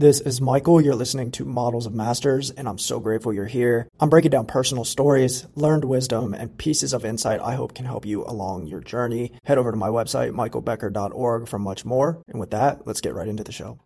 This is Michael. You're listening to Models of Masters, and I'm so grateful you're here. I'm breaking down personal stories, learned wisdom, and pieces of insight I hope can help you along your journey. Head over to my website, michaelbecker.org, for much more. And with that, let's get right into the show.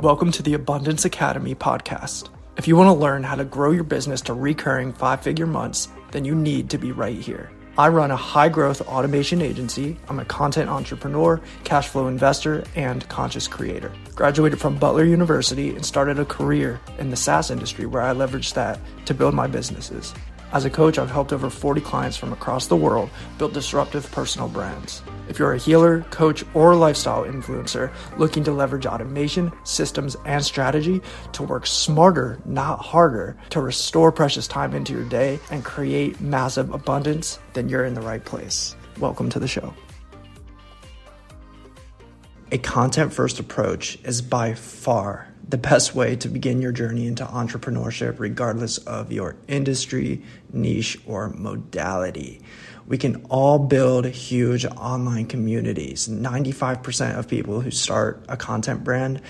Welcome to the Abundance Academy podcast. If you want to learn how to grow your business to recurring five figure months, then you need to be right here. I run a high growth automation agency. I'm a content entrepreneur, cash flow investor, and conscious creator. Graduated from Butler University and started a career in the SaaS industry where I leveraged that to build my businesses. As a coach, I've helped over 40 clients from across the world build disruptive personal brands. If you're a healer, coach, or lifestyle influencer looking to leverage automation, systems, and strategy to work smarter, not harder, to restore precious time into your day and create massive abundance, then you're in the right place. Welcome to the show. A content first approach is by far the best way to begin your journey into entrepreneurship, regardless of your industry, niche, or modality. We can all build huge online communities. 95% of people who start a content brand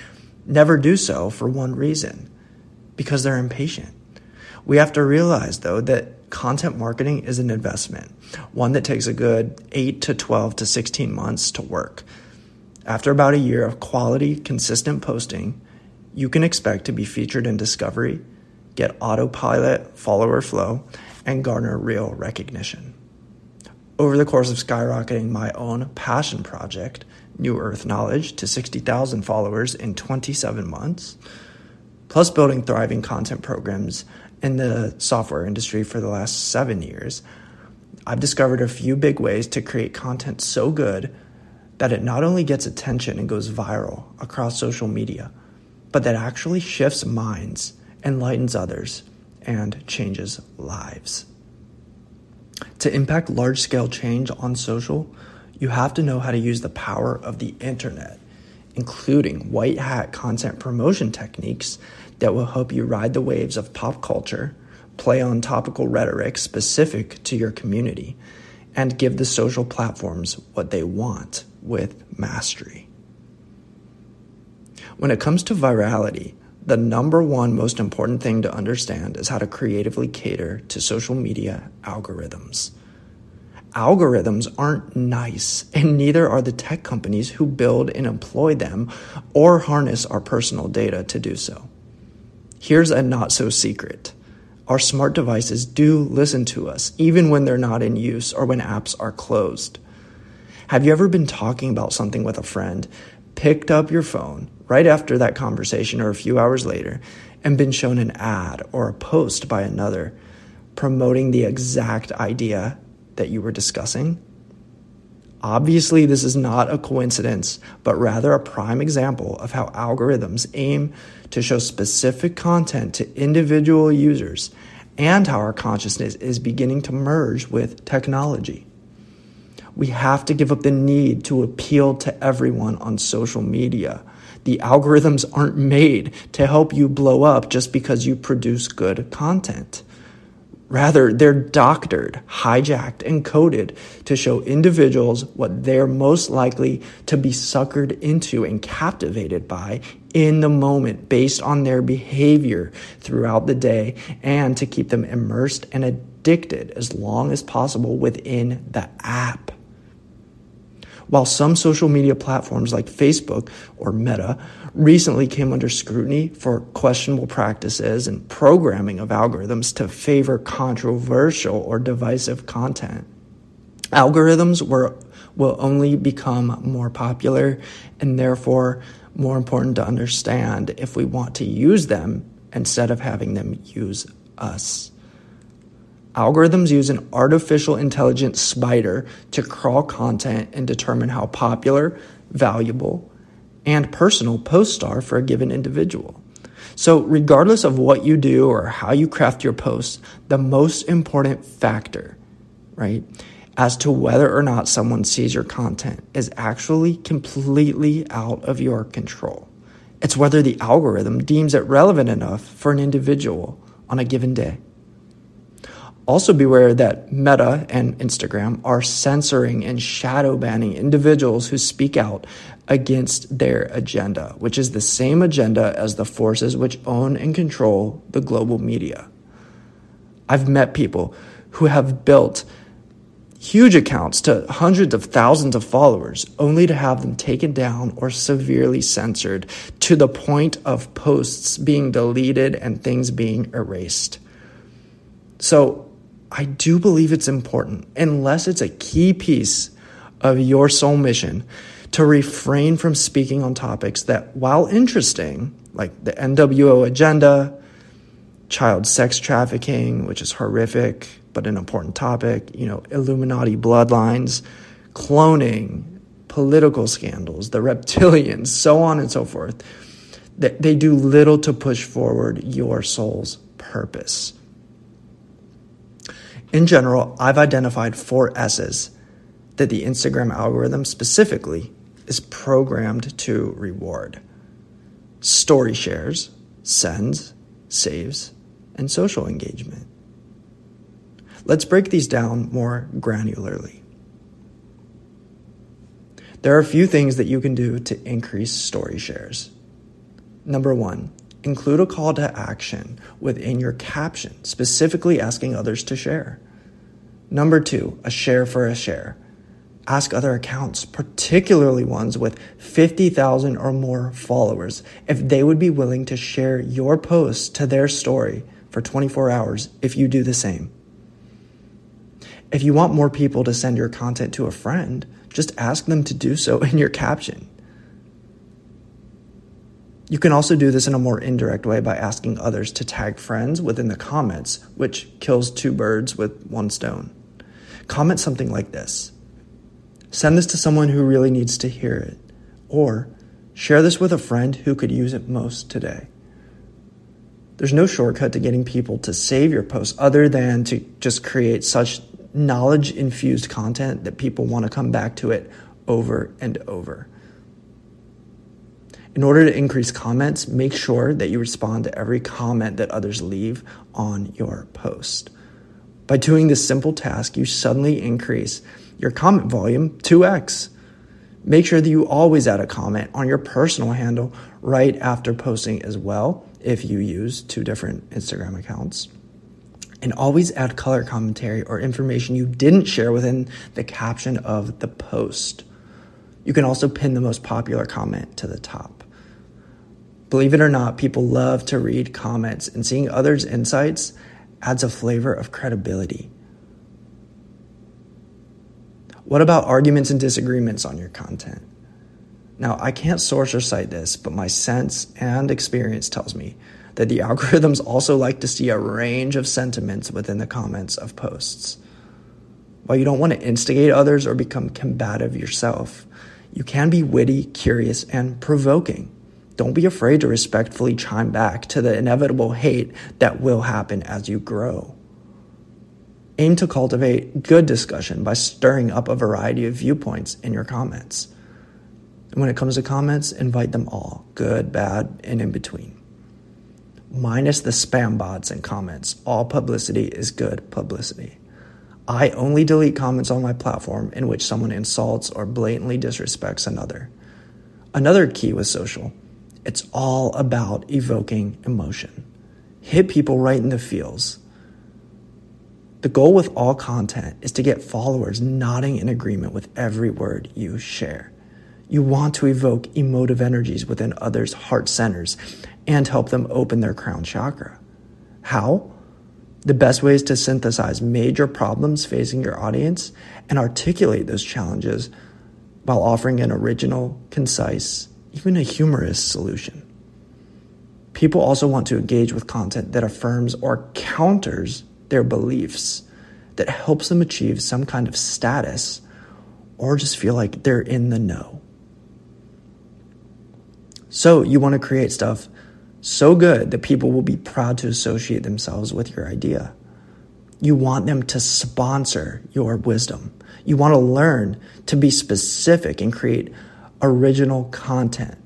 never do so for one reason because they're impatient. We have to realize, though, that content marketing is an investment, one that takes a good 8 to 12 to 16 months to work. After about a year of quality, consistent posting, you can expect to be featured in Discovery, get autopilot follower flow, and garner real recognition. Over the course of skyrocketing my own passion project, New Earth Knowledge, to 60,000 followers in 27 months, plus building thriving content programs in the software industry for the last seven years, I've discovered a few big ways to create content so good that it not only gets attention and goes viral across social media but that actually shifts minds, enlightens others, and changes lives. To impact large scale change on social, you have to know how to use the power of the internet, including white hat content promotion techniques that will help you ride the waves of pop culture, play on topical rhetoric specific to your community, and give the social platforms what they want with mastery. When it comes to virality, the number one most important thing to understand is how to creatively cater to social media algorithms. Algorithms aren't nice, and neither are the tech companies who build and employ them or harness our personal data to do so. Here's a not so secret our smart devices do listen to us, even when they're not in use or when apps are closed. Have you ever been talking about something with a friend, picked up your phone, right after that conversation or a few hours later and been shown an ad or a post by another promoting the exact idea that you were discussing? Obviously, this is not a coincidence, but rather a prime example of how algorithms aim to show specific content to individual users and how our consciousness is beginning to merge with technology. We have to give up the need to appeal to everyone on social media the algorithms aren't made to help you blow up just because you produce good content. Rather, they're doctored, hijacked, and coded to show individuals what they're most likely to be suckered into and captivated by in the moment based on their behavior throughout the day and to keep them immersed and addicted as long as possible within the app. While some social media platforms like Facebook or Meta recently came under scrutiny for questionable practices and programming of algorithms to favor controversial or divisive content, algorithms were, will only become more popular and therefore more important to understand if we want to use them instead of having them use us. Algorithms use an artificial intelligence spider to crawl content and determine how popular, valuable, and personal posts are for a given individual. So, regardless of what you do or how you craft your posts, the most important factor, right, as to whether or not someone sees your content is actually completely out of your control. It's whether the algorithm deems it relevant enough for an individual on a given day. Also, beware that Meta and Instagram are censoring and shadow banning individuals who speak out against their agenda, which is the same agenda as the forces which own and control the global media. I've met people who have built huge accounts to hundreds of thousands of followers only to have them taken down or severely censored to the point of posts being deleted and things being erased. So, I do believe it's important, unless it's a key piece of your soul mission, to refrain from speaking on topics that, while interesting, like the NWO agenda, child sex trafficking, which is horrific but an important topic, you know, Illuminati bloodlines, cloning, political scandals, the reptilians, so on and so forth, that they do little to push forward your soul's purpose. In general, I've identified four S's that the Instagram algorithm specifically is programmed to reward story shares, sends, saves, and social engagement. Let's break these down more granularly. There are a few things that you can do to increase story shares. Number one, Include a call to action within your caption, specifically asking others to share. Number two, a share for a share. Ask other accounts, particularly ones with 50,000 or more followers, if they would be willing to share your post to their story for 24 hours if you do the same. If you want more people to send your content to a friend, just ask them to do so in your caption. You can also do this in a more indirect way by asking others to tag friends within the comments, which kills two birds with one stone. Comment something like this Send this to someone who really needs to hear it, or share this with a friend who could use it most today. There's no shortcut to getting people to save your post other than to just create such knowledge infused content that people want to come back to it over and over. In order to increase comments, make sure that you respond to every comment that others leave on your post. By doing this simple task, you suddenly increase your comment volume 2x. Make sure that you always add a comment on your personal handle right after posting as well, if you use two different Instagram accounts. And always add color commentary or information you didn't share within the caption of the post. You can also pin the most popular comment to the top. Believe it or not, people love to read comments, and seeing others' insights adds a flavor of credibility. What about arguments and disagreements on your content? Now, I can't source or cite this, but my sense and experience tells me that the algorithms also like to see a range of sentiments within the comments of posts. While you don't want to instigate others or become combative yourself, you can be witty, curious, and provoking. Don't be afraid to respectfully chime back to the inevitable hate that will happen as you grow. Aim to cultivate good discussion by stirring up a variety of viewpoints in your comments. And when it comes to comments, invite them all good, bad, and in between. Minus the spam bots and comments, all publicity is good publicity. I only delete comments on my platform in which someone insults or blatantly disrespects another. Another key with social it's all about evoking emotion. Hit people right in the feels. The goal with all content is to get followers nodding in agreement with every word you share. You want to evoke emotive energies within others' heart centers and help them open their crown chakra. How? The best way is to synthesize major problems facing your audience and articulate those challenges while offering an original, concise, even a humorous solution. People also want to engage with content that affirms or counters their beliefs, that helps them achieve some kind of status, or just feel like they're in the know. So, you want to create stuff so good that people will be proud to associate themselves with your idea. You want them to sponsor your wisdom. You want to learn to be specific and create original content.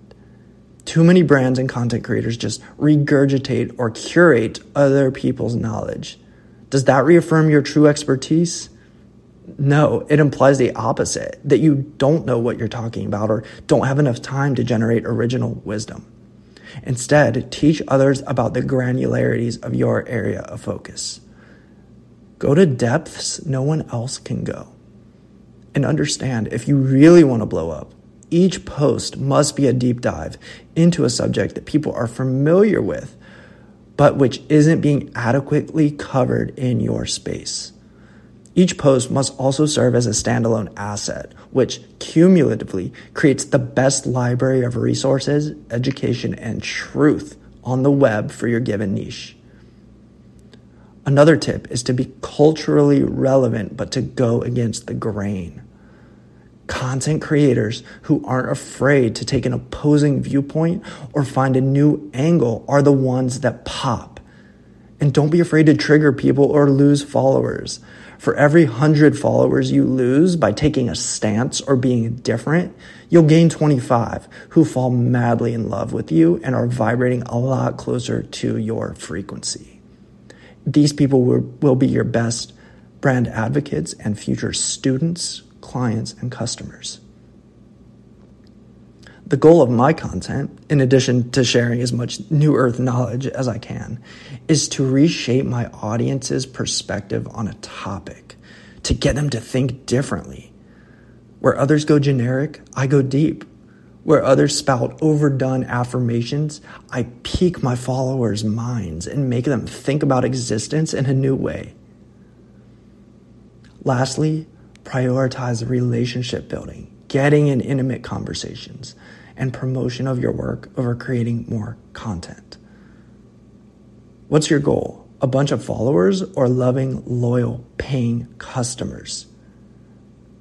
Too many brands and content creators just regurgitate or curate other people's knowledge. Does that reaffirm your true expertise? No, it implies the opposite that you don't know what you're talking about or don't have enough time to generate original wisdom. Instead, teach others about the granularities of your area of focus. Go to depths no one else can go. And understand if you really want to blow up, each post must be a deep dive into a subject that people are familiar with, but which isn't being adequately covered in your space. Each post must also serve as a standalone asset, which cumulatively creates the best library of resources, education, and truth on the web for your given niche. Another tip is to be culturally relevant, but to go against the grain. Content creators who aren't afraid to take an opposing viewpoint or find a new angle are the ones that pop. And don't be afraid to trigger people or lose followers. For every hundred followers you lose by taking a stance or being different, you'll gain 25 who fall madly in love with you and are vibrating a lot closer to your frequency. These people will be your best brand advocates and future students, clients, and customers. The goal of my content, in addition to sharing as much new earth knowledge as I can, is to reshape my audience's perspective on a topic, to get them to think differently. Where others go generic, I go deep. Where others spout overdone affirmations, I pique my followers' minds and make them think about existence in a new way. Lastly, prioritize relationship building, getting in intimate conversations and promotion of your work over creating more content. What's your goal? A bunch of followers or loving, loyal, paying customers?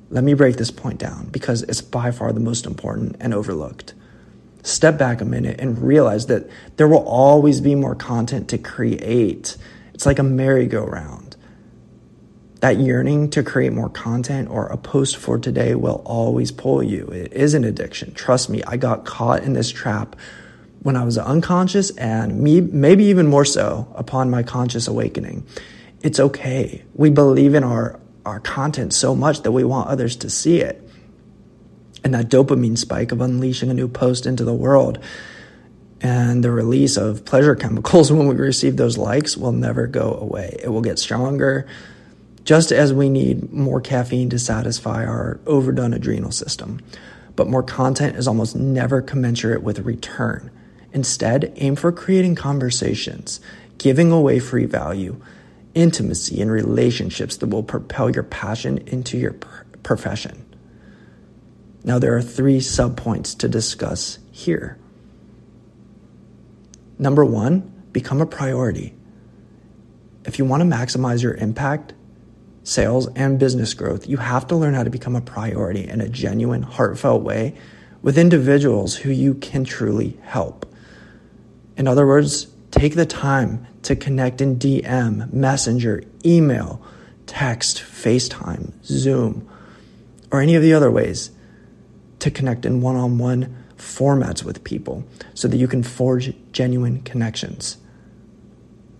Let me break this point down because it's by far the most important and overlooked. Step back a minute and realize that there will always be more content to create. It's like a merry-go-round that yearning to create more content or a post for today will always pull you. It is an addiction. Trust me, I got caught in this trap when I was unconscious and me, maybe even more so upon my conscious awakening. It's okay. We believe in our, our content so much that we want others to see it. And that dopamine spike of unleashing a new post into the world and the release of pleasure chemicals when we receive those likes will never go away. It will get stronger just as we need more caffeine to satisfy our overdone adrenal system. But more content is almost never commensurate with return. Instead, aim for creating conversations, giving away free value, intimacy, and relationships that will propel your passion into your pr- profession. Now, there are three subpoints to discuss here. Number one, become a priority. If you want to maximize your impact, sales, and business growth, you have to learn how to become a priority in a genuine, heartfelt way with individuals who you can truly help. In other words, take the time to connect in DM, Messenger, email, text, FaceTime, Zoom, or any of the other ways to connect in one on one formats with people so that you can forge genuine connections.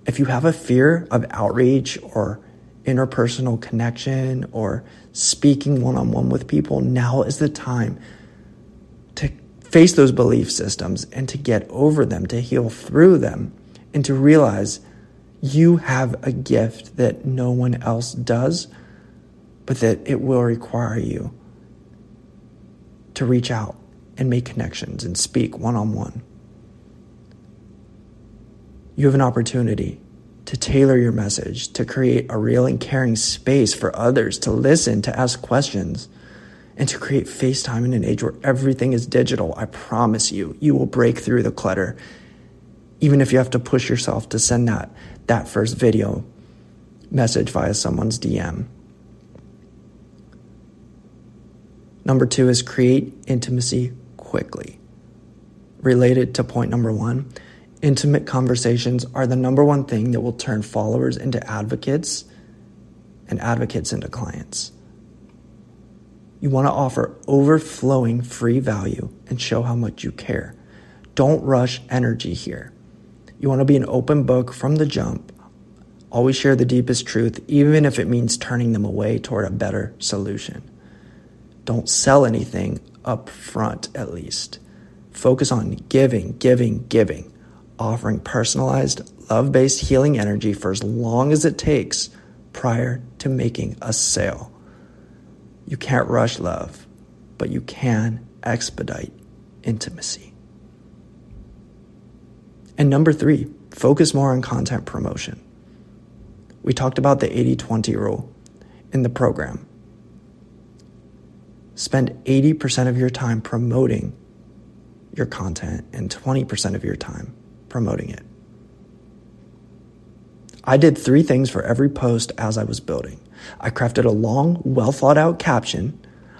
If you have a fear of outreach or interpersonal connection or speaking one on one with people, now is the time to face those belief systems and to get over them, to heal through them, and to realize you have a gift that no one else does, but that it will require you to reach out and make connections and speak one on one. You have an opportunity to tailor your message, to create a real and caring space for others to listen, to ask questions, and to create FaceTime in an age where everything is digital. I promise you, you will break through the clutter, even if you have to push yourself to send that, that first video message via someone's DM. Number two is create intimacy quickly. Related to point number one, Intimate conversations are the number one thing that will turn followers into advocates and advocates into clients. You want to offer overflowing free value and show how much you care. Don't rush energy here. You want to be an open book from the jump, Always share the deepest truth, even if it means turning them away toward a better solution. Don't sell anything up front, at least. Focus on giving, giving, giving, offering personalized, love based healing energy for as long as it takes prior to making a sale. You can't rush love, but you can expedite intimacy. And number three, focus more on content promotion. We talked about the 80 20 rule in the program. Spend 80% of your time promoting your content and 20% of your time promoting it. I did three things for every post as I was building. I crafted a long, well thought out caption.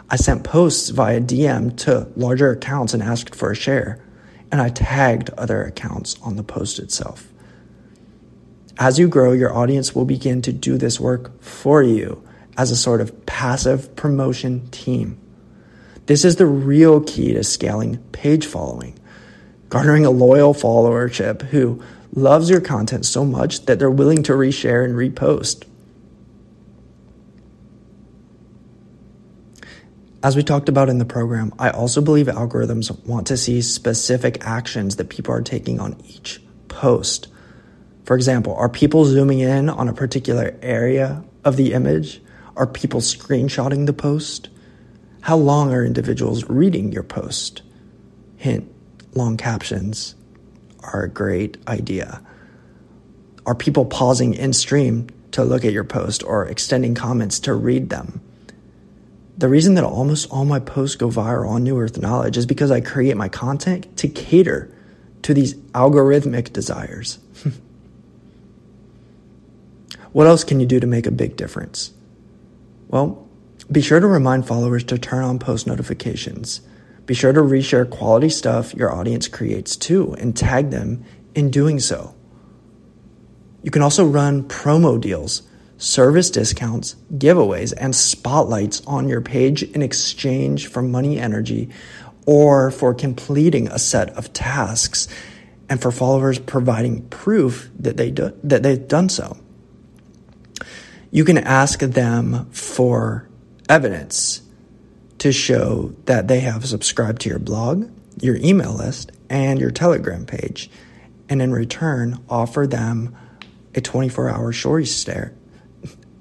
I sent posts via DM to larger accounts and asked for a share. And I tagged other accounts on the post itself. As you grow, your audience will begin to do this work for you as a sort of passive promotion team. This is the real key to scaling page following. Garnering a loyal followership who loves your content so much that they're willing to reshare and repost. As we talked about in the program, I also believe algorithms want to see specific actions that people are taking on each post. For example, are people zooming in on a particular area of the image? Are people screenshotting the post? How long are individuals reading your post? Hint, long captions are a great idea. Are people pausing in stream to look at your post or extending comments to read them? The reason that almost all my posts go viral on New Earth Knowledge is because I create my content to cater to these algorithmic desires. What else can you do to make a big difference? Well, be sure to remind followers to turn on post notifications. Be sure to reshare quality stuff your audience creates too and tag them in doing so. You can also run promo deals, service discounts, giveaways, and spotlights on your page in exchange for money energy or for completing a set of tasks and for followers providing proof that they do, that they've done so you can ask them for evidence to show that they have subscribed to your blog, your email list, and your Telegram page, and in return, offer them a 24 hour story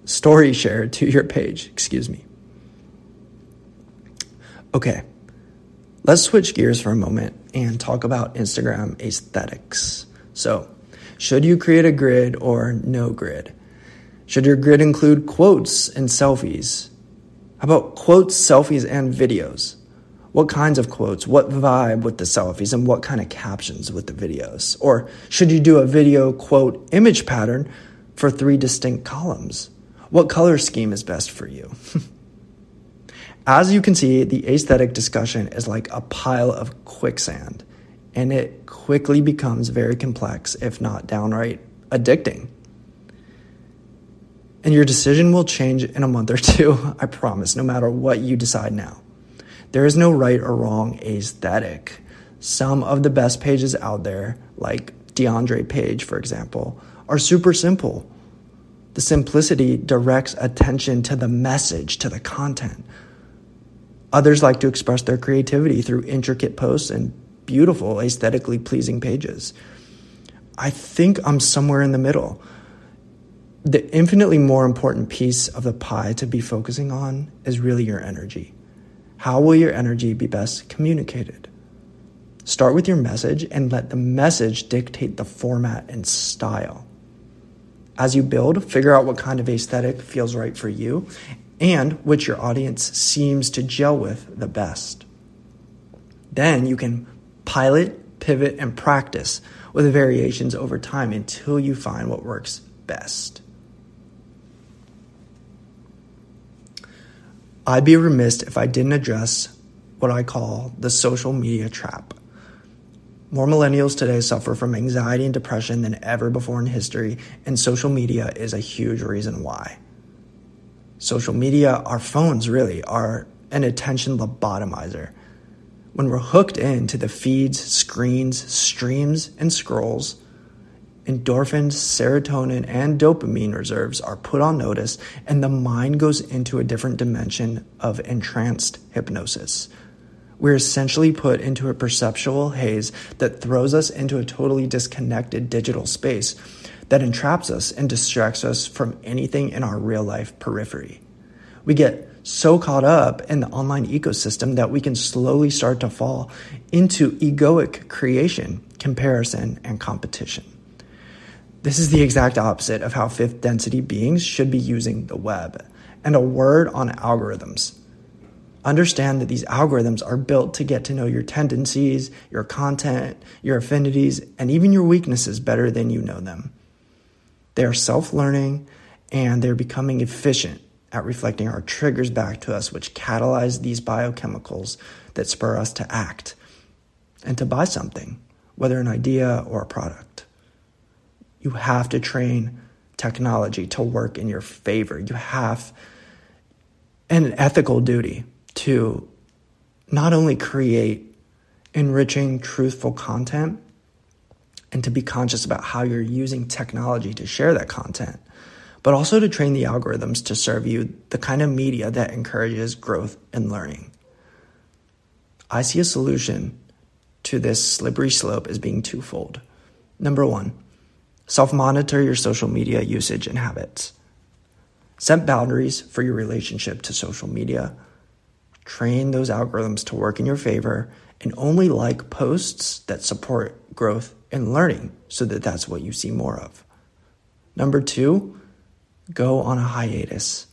story share to your page. Excuse me. Okay, let's switch gears for a moment and talk about Instagram aesthetics. So, should you create a grid or no grid? Should your grid include quotes and selfies? How about quotes, selfies, and videos? What kinds of quotes? What vibe with the selfies? And what kind of captions with the videos? Or should you do a video quote image pattern for three distinct columns? What color scheme is best for you? As you can see, the aesthetic discussion is like a pile of quicksand, and it quickly becomes very complex, if not downright addicting. And your decision will change in a month or two, I promise, no matter what you decide now. There is no right or wrong aesthetic. Some of the best pages out there, like DeAndre Page, for example, are super simple. The simplicity directs attention to the message, to the content. Others like to express their creativity through intricate posts and beautiful, aesthetically pleasing pages. I think I'm somewhere in the middle the infinitely more important piece of the pie to be focusing on is really your energy. How will your energy be best communicated? Start with your message and let the message dictate the format and style. As you build, figure out what kind of aesthetic feels right for you and which your audience seems to gel with the best. Then you can pilot, pivot, and practice with variations over time until you find what works best. I'd be remiss if I didn't address what I call the social media trap. More millennials today suffer from anxiety and depression than ever before in history, and social media is a huge reason why. Social media, our phones really, are an attention lobotomizer. When we're hooked into the feeds, screens, streams, and scrolls, endorphins, serotonin, and dopamine reserves are put on notice, and the mind goes into a different dimension of entranced hypnosis. We're essentially put into a perceptual haze that throws us into a totally disconnected digital space that entraps us and distracts us from anything in our real life periphery. We get so caught up in the online ecosystem that we can slowly start to fall into egoic creation, comparison, and competition. This is the exact opposite of how fifth density beings should be using the web. And a word on algorithms. Understand that these algorithms are built to get to know your tendencies, your content, your affinities, and even your weaknesses better than you know them. They are self learning and they're becoming efficient at reflecting our triggers back to us, which catalyze these biochemicals that spur us to act and to buy something, whether an idea or a product. You have to train technology to work in your favor. You have an ethical duty to not only create enriching, truthful content and to be conscious about how you're using technology to share that content, but also to train the algorithms to serve you the kind of media that encourages growth and learning. I see a solution to this slippery slope as being twofold. Number one, Self monitor your social media usage and habits. Set boundaries for your relationship to social media. Train those algorithms to work in your favor and only like posts that support growth and learning so that that's what you see more of. Number two, go on a hiatus.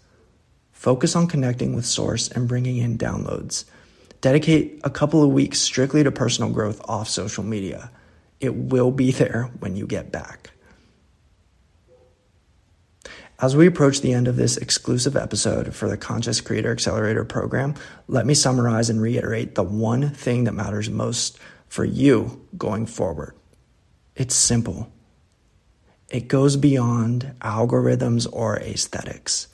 Focus on connecting with Source and bringing in downloads. Dedicate a couple of weeks strictly to personal growth off social media. It will be there when you get back. As we approach the end of this exclusive episode for the Conscious Creator Accelerator program, let me summarize and reiterate the one thing that matters most for you going forward. It's simple. It goes beyond algorithms or aesthetics.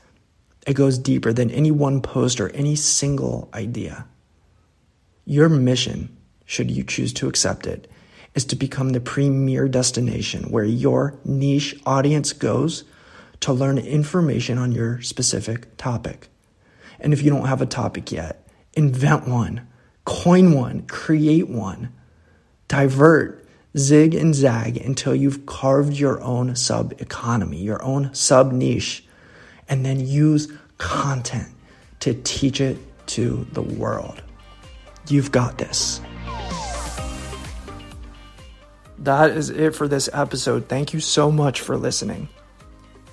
It goes deeper than any one post or any single idea. Your mission, should you choose to accept it, is to become the premier destination where your niche audience goes to learn information on your specific topic. And if you don't have a topic yet, invent one, coin one, create one, divert, zig and zag until you've carved your own sub economy, your own sub niche, and then use content to teach it to the world. You've got this. That is it for this episode. Thank you so much for listening.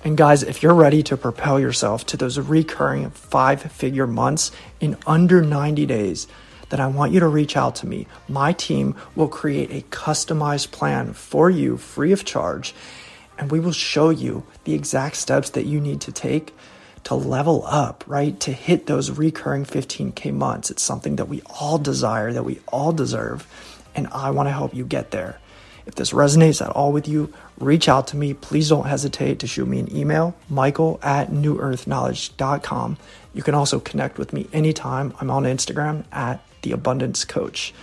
And guys, if you're ready to propel yourself to those recurring five figure months in under 90 days, then I want you to reach out to me. My team will create a customized plan for you free of charge, and we will show you the exact steps that you need to take to level up, right? To hit those recurring 15K months. It's something that we all desire, that we all deserve, and I want to help you get there. If this resonates at all with you, reach out to me. Please don't hesitate to shoot me an email, michael at newearthknowledge.com. You can also connect with me anytime. I'm on Instagram at the abundance coach.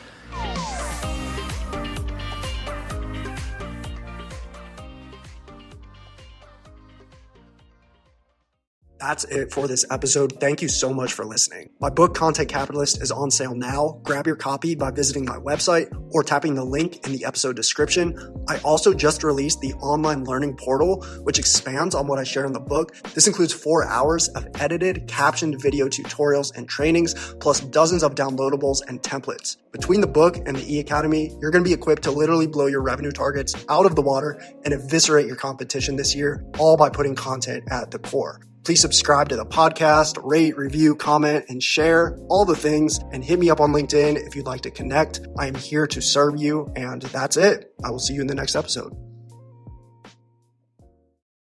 That's it for this episode. Thank you so much for listening. My book, Content Capitalist, is on sale now. Grab your copy by visiting my website or tapping the link in the episode description. I also just released the online learning portal, which expands on what I share in the book. This includes four hours of edited, captioned video tutorials and trainings, plus dozens of downloadables and templates. Between the book and the e Academy, you're going to be equipped to literally blow your revenue targets out of the water and eviscerate your competition this year, all by putting content at the core. Please subscribe to the podcast, rate, review, comment, and share all the things. And hit me up on LinkedIn if you'd like to connect. I am here to serve you. And that's it. I will see you in the next episode.